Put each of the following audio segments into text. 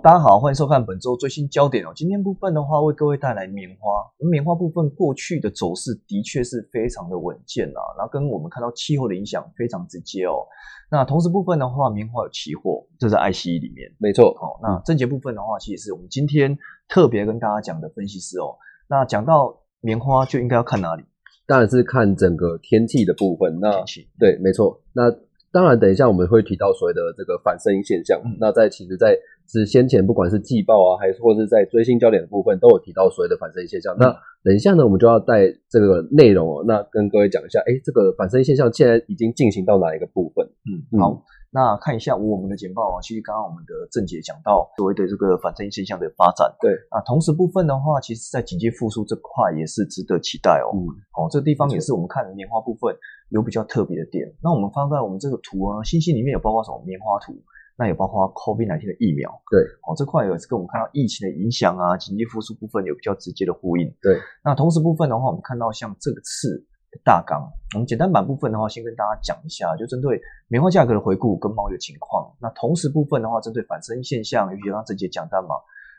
好，大家好，欢迎收看本周最新焦点哦。今天部分的话，为各位带来棉花。棉花部分过去的走势的确是非常的稳健啊，然后跟我们看到气候的影响非常直接哦。那同时部分的话，棉花有期货，这在 ICE 里面，没错。哦，那正节部分的话，其实是我们今天特别跟大家讲的分析师哦。那讲到棉花，就应该要看哪里？当然是看整个天气的部分。那对，没错。那当然，等一下我们会提到所谓的这个反声音现象。那在其实，在是先前不管是季报啊，还是或者是在追星焦点的部分，都有提到所谓的反身现象。那等一下呢，我们就要带这个内容哦，那跟各位讲一下，哎，这个反身现象现在已经进行到哪一个部分？嗯，好。那看一下我们的简报啊，其实刚刚我们的郑姐讲到所谓的这个反身现象的发展。对啊，同时部分的话，其实在紧接复苏这块也是值得期待哦。嗯，好，这个地方也是我们看棉花部分有比较特别的点。那我们放在我们这个图啊，信息里面有包括什么棉花图，那也包括 COVID-19 的疫苗。对，哦，这块也是跟我们看到疫情的影响啊，经济复苏部分有比较直接的呼应。对，那同时部分的话，我们看到像这个次。大纲，我们简单版部分的话，先跟大家讲一下，就针对棉花价格的回顾跟贸易的情况。那同时部分的话，针对反声音现象，尤其刚郑姐讲到嘛，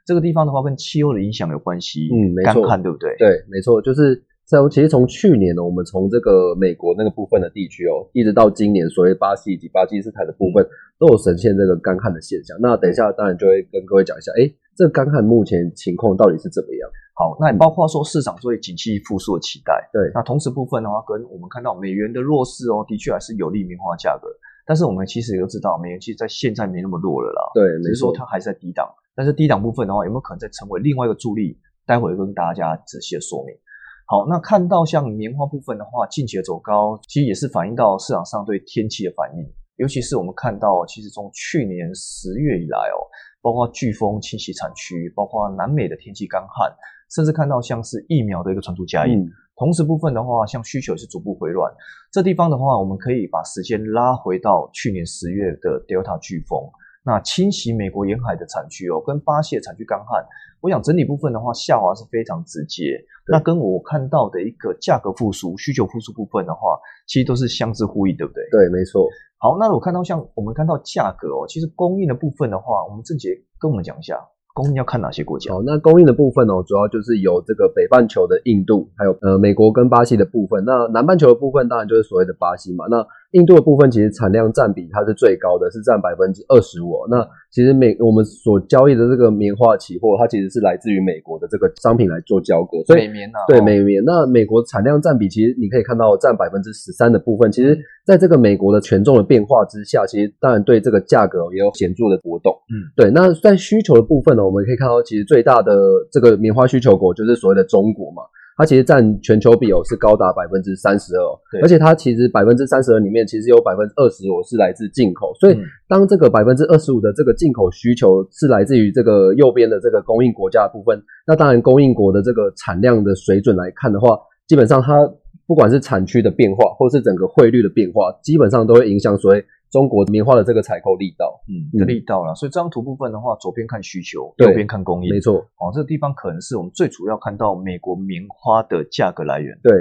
这个地方的话跟气候的影响有关系。嗯，没错，干旱对不对？对，没错，就是在其实从去年呢，我们从这个美国那个部分的地区哦，一直到今年，所谓巴西以及巴基斯坦的部分，都有呈现这个干旱的现象。那等一下当然就会跟各位讲一下，哎，这个干旱目前情况到底是怎么样？好，那也包括说市场对景气复苏的期待。对，那同时部分的话，跟我们看到美元的弱势哦，的确还是有利棉花价格。但是我们其实也都知道，美元其实在现在没那么弱了啦。对，只是说它还是在低档。但是低档部分的话，有没有可能再成为另外一个助力？待会跟大家仔细的说明。好，那看到像棉花部分的话，近期的走高，其实也是反映到市场上对天气的反应。尤其是我们看到，其实从去年十月以来哦，包括飓风侵袭产区，包括南美的天气干旱。甚至看到像是疫苗的一个传出加印，同时部分的话，像需求也是逐步回暖。这地方的话，我们可以把时间拉回到去年十月的 Delta 飓风，那侵袭美国沿海的产区哦，跟巴西的产区干旱，我想整体部分的话，下滑是非常直接。那跟我看到的一个价格复苏、需求复苏部分的话，其实都是相似呼应，对不对？对，没错。好，那我看到像我们看到价格哦，其实供应的部分的话，我们郑杰跟我们讲一下。供应要看哪些国家？哦，那供应的部分哦，主要就是有这个北半球的印度，还有呃美国跟巴西的部分。那南半球的部分当然就是所谓的巴西嘛。那印度的部分其实产量占比它是最高的，是占百分之二十五。那其实美我们所交易的这个棉花期货，它其实是来自于美国的这个商品来做交割。所以美棉啊，对美棉。那美国产量占比其实你可以看到占百分之十三的部分，其实在这个美国的权重的变化之下，其实当然对这个价格也有显著的波动。嗯，对。那在需求的部分呢，我们可以看到其实最大的这个棉花需求国就是所谓的中国嘛。它其实占全球比哦是高达百分之三十二，而且它其实百分之三十二里面其实有百分之二十五是来自进口，所以当这个百分之二十五的这个进口需求是来自于这个右边的这个供应国家的部分，那当然供应国的这个产量的水准来看的话，基本上它不管是产区的变化，或是整个汇率的变化，基本上都会影响所谓。中国棉花的这个采购力道，嗯，的力道了。所以这张图部分的话，左边看需求，右边看供应，没错。哦，这个地方可能是我们最主要看到美国棉花的价格来源。对，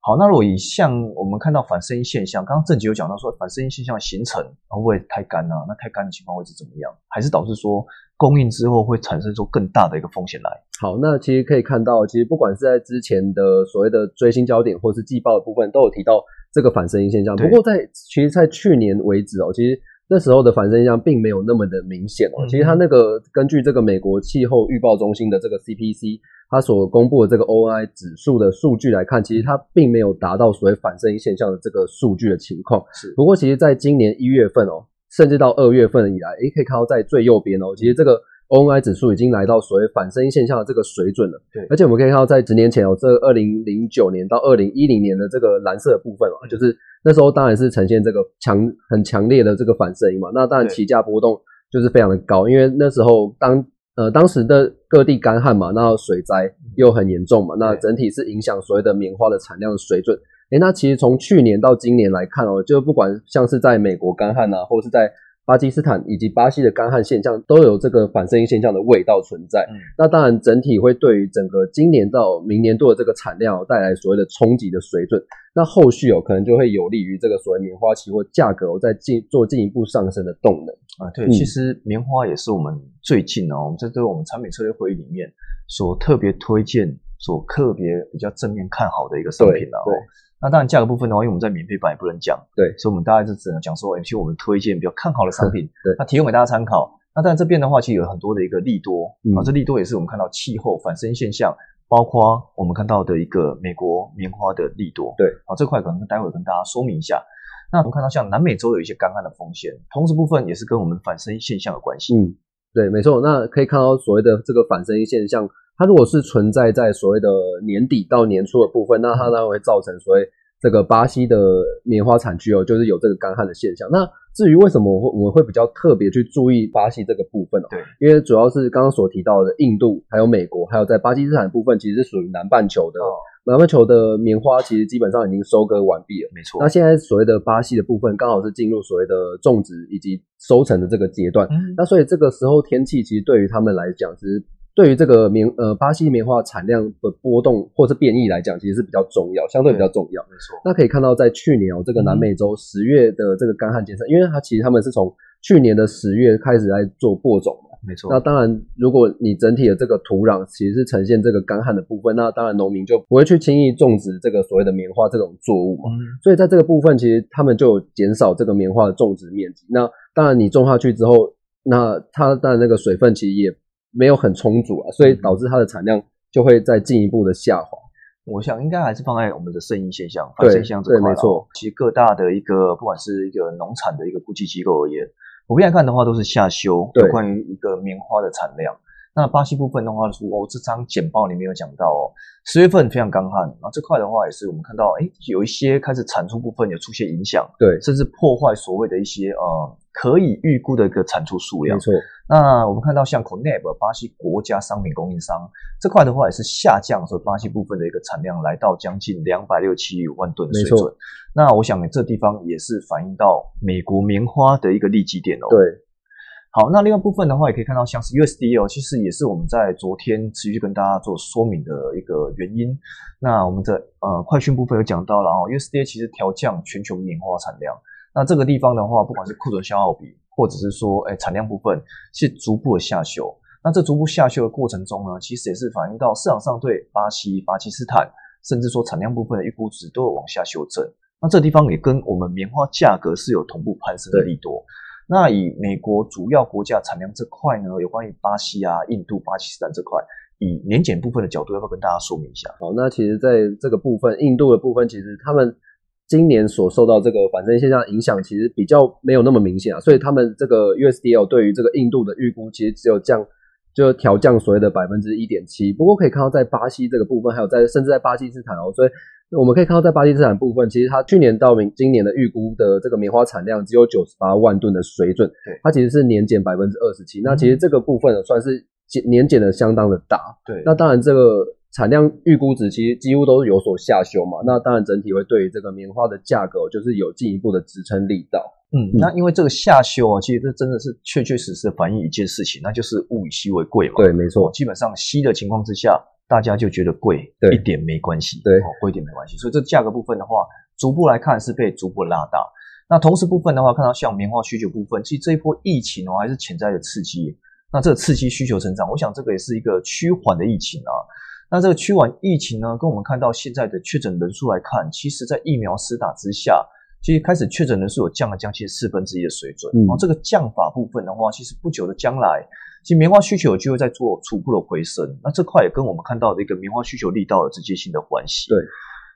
好，那如果以像我们看到反声音现象，刚刚郑杰有讲到说反声音现象的形成会不会太干啊？那太干的情况会是怎么样？还是导致说供应之后会产生出更大的一个风险来？好，那其实可以看到，其实不管是在之前的所谓的追星焦点，或是季报的部分，都有提到。这个反声音现象，不过在其实，在去年为止哦，其实那时候的反声现象并没有那么的明显哦。其实它那个根据这个美国气候预报中心的这个 CPC，它所公布的这个 ONI 指数的数据来看，其实它并没有达到所谓反声音现象的这个数据的情况。是，不过其实在今年一月份哦，甚至到二月份以来，诶，可以看到在最右边哦，其实这个。ONI 指数已经来到所谓反声音现象的这个水准了，对，而且我们可以看到，在十年前哦，这二零零九年到二零一零年的这个蓝色的部分哦，就是那时候当然是呈现这个强很强烈的这个反声音嘛，那当然起价波动就是非常的高，因为那时候当呃当时的各地干旱嘛，那水灾又很严重嘛，那整体是影响所谓的棉花的产量的水准。诶，那其实从去年到今年来看哦，就不管像是在美国干旱啊，或是在巴基斯坦以及巴西的干旱现象都有这个反声音现象的味道存在。那当然，整体会对于整个今年到明年度的这个产量带来所谓的冲击的水准。那后续哦，可能就会有利于这个所谓棉花期货价格在进做进一步上升的动能啊。对，其实棉花也是我们最近哦，我们在这个我们产品策略会议里面所特别推荐、所特别比较正面看好的一个商品了。对。那当然，价格部分的话，因为我们在免费版也不能讲，对，所以我们大概就只能讲说，其实我们推荐比较看好的商品，对，那提供给大家参考。那当然这边的话，其实有很多的一个利多啊，这利多也是我们看到气候反身现象，包括我们看到的一个美国棉花的利多，对，啊，这块可能待会跟大家说明一下。那我们看到像南美洲有一些干旱的风险，同时部分也是跟我们反身现象有关系。嗯，对，没错。那可以看到所谓的这个反身现象，它如果是存在在所谓的年底到年初的部分，那它当然会造成所谓。这个巴西的棉花产区哦，就是有这个干旱的现象。那至于为什么我会我会比较特别去注意巴西这个部分哦？对，因为主要是刚刚所提到的印度、还有美国，还有在巴基斯坦部分，其实是属于南半球的。南半球的棉花其实基本上已经收割完毕了，没错。那现在所谓的巴西的部分，刚好是进入所谓的种植以及收成的这个阶段。那所以这个时候天气其实对于他们来讲，其实。对于这个棉呃巴西棉花产量的波动或是变异来讲，其实是比较重要，相对比较重要。没错。那可以看到，在去年哦，这个南美洲十月的这个干旱减少，因为它其实他们是从去年的十月开始来做播种嘛。没错。那当然，如果你整体的这个土壤其实是呈现这个干旱的部分，那当然农民就不会去轻易种植这个所谓的棉花这种作物嘛。嗯。所以在这个部分，其实他们就减少这个棉花的种植面积。那当然，你种下去之后，那它的那个水分其实也。没有很充足啊，所以导致它的产量就会再进一步的下滑。我想应该还是放在我们的生意现象、反现象这块。没错，其实各大的一个不管是一个农产的一个估计机构而言，普遍来看的话都是下修。对，关于一个棉花的产量。那巴西部分的话，我这张简报里面有讲到哦，十月份非常干旱，然后这块的话也是我们看到，哎，有一些开始产出部分有出现影响，对，甚至破坏所谓的一些呃可以预估的一个产出数量。没错。那我们看到像 Conab 巴西国家商品供应商这块的话也是下降，所以巴西部分的一个产量来到将近两百六七万吨的水准。那我想这地方也是反映到美国棉花的一个利基点哦。对。好，那另外部分的话，也可以看到，像是 USDA 哦，其实也是我们在昨天持续跟大家做说明的一个原因。那我们的呃快讯部分有讲到了哦，USDA 其实调降全球棉花产量。那这个地方的话，不管是库存消耗比，或者是说哎产量部分，是逐步的下修。那这逐步下修的过程中呢，其实也是反映到市场上对巴西、巴基斯坦，甚至说产量部分的预估值都有往下修正。那这地方也跟我们棉花价格是有同步攀升的利多。那以美国主要国家产量这块呢，有关于巴西啊、印度、巴基斯坦这块，以年检部分的角度，要不要跟大家说明一下？好，那其实在这个部分，印度的部分，其实他们今年所受到这个反正现象影响，其实比较没有那么明显啊，所以他们这个 USDL 对于这个印度的预估，其实只有降，就调降所谓的百分之一点七。不过可以看到，在巴西这个部分，还有在甚至在巴基斯坦哦，所以。我们可以看到，在巴基斯坦部分，其实它去年到明今年的预估的这个棉花产量只有九十八万吨的水准，对，它其实是年减百分之二十七。那其实这个部分呢，算是减年减的相当的大，对。那当然，这个产量预估值其实几乎都是有所下修嘛。那当然，整体会对于这个棉花的价格就是有进一步的支撑力道。嗯，那因为这个下修啊，其实这真的是确确实实反映一件事情，那就是物以稀为贵嘛。对，没错。基本上稀的情况之下。大家就觉得贵一点没关系，对，贵一点没关系。所以这价格部分的话，逐步来看是被逐步拉大。那同时部分的话，看到像棉花需求部分，其实这一波疫情哦，还是潜在的刺激。那这个刺激需求成长，我想这个也是一个趋缓的疫情啊。那这个趋缓疫情呢，跟我们看到现在的确诊人数来看，其实在疫苗施打之下，其实开始确诊人数有降了将近四分之一的水准。然后这个降法部分的话，其实不久的将来。其实棉花需求有机会在做初步的回升，那这块也跟我们看到的一个棉花需求力道有直接性的关系。对，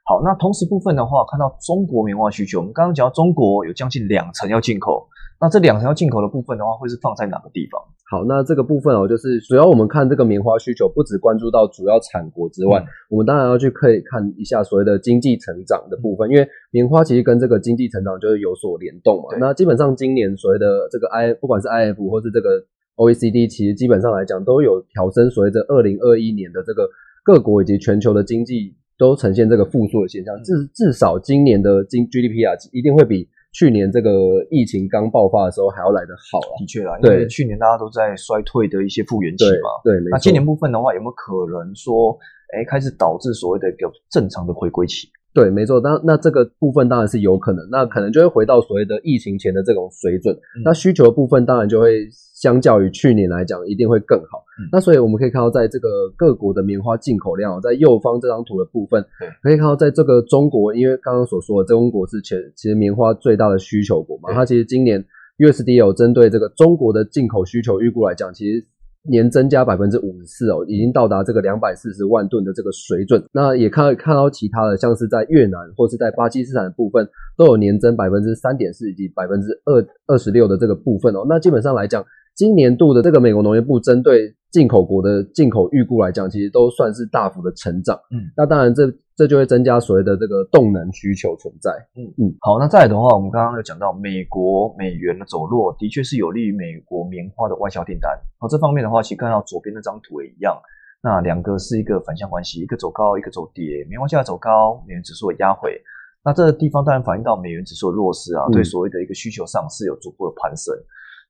好，那同时部分的话，看到中国棉花需求，我们刚刚讲到中国有将近两成要进口，那这两成要进口的部分的话，会是放在哪个地方？好，那这个部分哦，就是主要我们看这个棉花需求，不只关注到主要产国之外，我们当然要去可以看一下所谓的经济成长的部分，因为棉花其实跟这个经济成长就是有所联动嘛。那基本上今年所谓的这个 I，不管是 I F 或是这个。OECD 其实基本上来讲都有调升，所谓的二零二一年的这个各国以及全球的经济都呈现这个复苏的现象。至至少今年的经 GDP 啊，一定会比去年这个疫情刚爆发的时候还要来得好啊。的确啦，因为去年大家都在衰退的一些复原期嘛。对，那今年部分的话，有没有可能说，哎，开始导致所谓的一个正常的回归期？对，没错，那那这个部分当然是有可能，那可能就会回到所谓的疫情前的这种水准。那需求的部分当然就会相较于去年来讲，一定会更好。那所以我们可以看到，在这个各国的棉花进口量，在右方这张图的部分，可以看到，在这个中国，因为刚刚所说的中国是全其实棉花最大的需求国嘛，它其实今年 USD 有针对这个中国的进口需求预估来讲，其实。年增加百分之五十四哦，已经到达这个两百四十万吨的这个水准。那也看看到其他的，像是在越南或是在巴基斯坦的部分，都有年增百分之三点四以及百分之二二十六的这个部分哦。那基本上来讲，今年度的这个美国农业部针对进口国的进口预估来讲，其实都算是大幅的成长。嗯，那当然这。这就会增加所谓的这个动能需求存在。嗯嗯，好，那再来的话，我们刚刚有讲到美国美元的走弱，的确是有利于美国棉花的外销订单。好，这方面的话，其实看到左边那张图也一样，那两个是一个反向关系，一个走高，一个走跌，棉花价走高，美元指数压回。那这个地方当然反映到美元指数的弱势啊，对所谓的一个需求上是有逐步的攀升。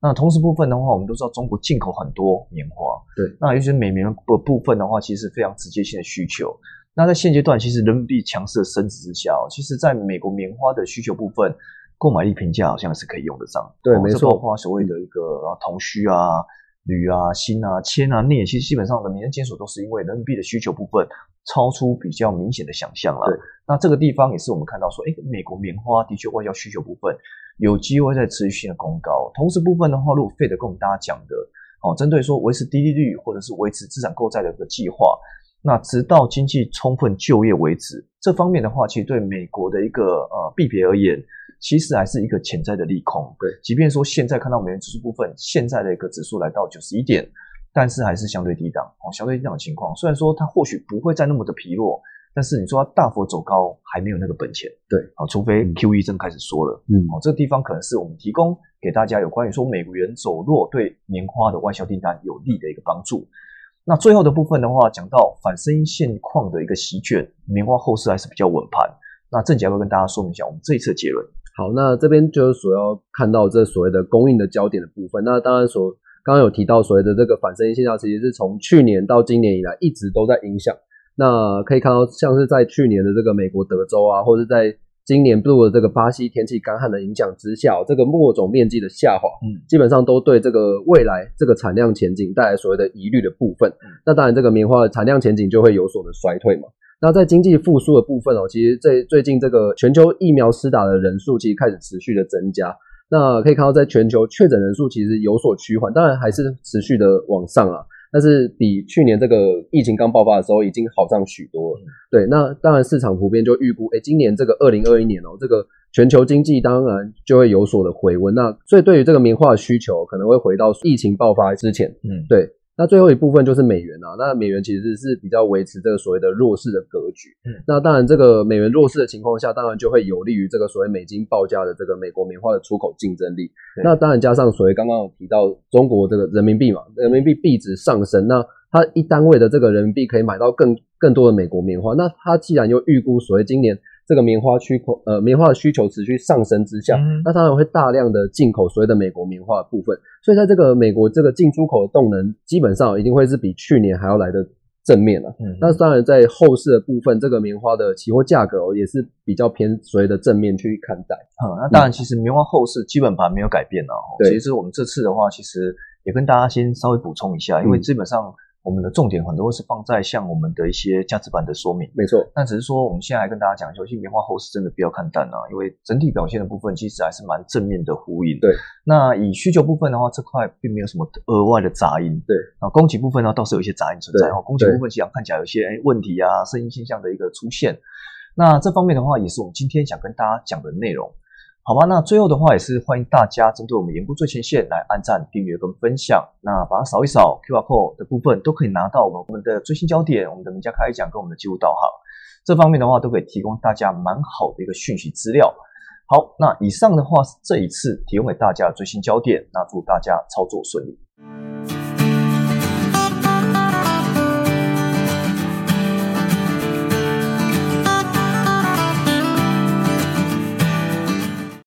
那同时部分的话，我们都知道中国进口很多棉花，对，那尤其是美棉的部分的话，其实非常直接性的需求。那在现阶段，其实人民币强势的升值之下，其实在美国棉花的需求部分，购买力评价好像是可以用得上。对，没错。包括所谓的一个同需啊、铝啊、锌啊、铅啊、镍，其实基本上的民生金属都是因为人民币的需求部分超出比较明显的想象了。对。那这个地方也是我们看到说，哎，美国棉花的确外交需求部分有机会在持续性的攻高。同时部分的话，如果费德跟我们大家讲的，哦，针对说维持低利率或者是维持资产购债的一个计划。那直到经济充分就业为止，这方面的话，其实对美国的一个呃币别而言，其实还是一个潜在的利空。对，即便说现在看到美元指数部分现在的一个指数来到九十一点，但是还是相对低档哦，相对低档的情况。虽然说它或许不会再那么的疲弱，但是你说它大幅走高，还没有那个本钱。对，啊，除非 Q E 正开始说了，嗯，哦，这个地方可能是我们提供给大家有关于说美元走弱对棉花的外销订单有利的一个帮助。那最后的部分的话，讲到反声音现况的一个席卷，棉花后市还是比较稳盘。那郑姐要不要跟大家说明一下我们这一次的结论？好，那这边就是所要看到这所谓的供应的焦点的部分。那当然所刚刚有提到所谓的这个反声音现象，其实是从去年到今年以来一直都在影响。那可以看到，像是在去年的这个美国德州啊，或者在今年度的这个巴西天气干旱的影响之下，这个墨种面积的下滑，嗯，基本上都对这个未来这个产量前景带来所谓的疑虑的部分。那当然，这个棉花的产量前景就会有所的衰退嘛。那在经济复苏的部分哦，其实在最近这个全球疫苗施打的人数其实开始持续的增加。那可以看到，在全球确诊人数其实有所趋缓，当然还是持续的往上啊。但是比去年这个疫情刚爆发的时候已经好上许多了。对，那当然市场普遍就预估，哎，今年这个二零二一年哦，这个全球经济当然就会有所的回温。那所以对于这个棉花的需求可能会回到疫情爆发之前。嗯，对。那最后一部分就是美元啊，那美元其实是比较维持这个所谓的弱势的格局。嗯，那当然这个美元弱势的情况下，当然就会有利于这个所谓美金报价的这个美国棉花的出口竞争力。那当然加上所谓刚刚有提到中国这个人民币嘛，人民币币值上升，那它一单位的这个人民币可以买到更更多的美国棉花。那它既然又预估所谓今年。这个棉花需口呃棉花的需求持续上升之下，那当然会大量的进口所谓的美国棉花的部分，所以在这个美国这个进出口的动能基本上一定会是比去年还要来的正面了。嗯，那当然在后市的部分，这个棉花的期货价格哦也是比较偏所谓的正面去看待。嗯，那当然其实棉花后市基本盘没有改变啊。对，其实我们这次的话，其实也跟大家先稍微补充一下，因为基本上。我们的重点很多是放在像我们的一些价值版的说明，没错。但只是说，我们现在来跟大家讲，就其棉花后市真的不要看淡啊，因为整体表现的部分其实还是蛮正面的呼应。对。那以需求部分的话，这块并没有什么额外的杂音。对。啊，供给部分呢倒是有一些杂音存在哦。供给部分其实看起来有一些哎问题啊，声音现象的一个出现。那这方面的话，也是我们今天想跟大家讲的内容。好吧，那最后的话也是欢迎大家针对我们研估最前线来按赞、订阅跟分享。那把它扫一扫，QR code 的部分都可以拿到我们我们的最新焦点、我们的名家开讲跟我们的记录导航。这方面的话都可以提供大家蛮好的一个讯息资料。好，那以上的话是这一次提供给大家的最新焦点。那祝大家操作顺利。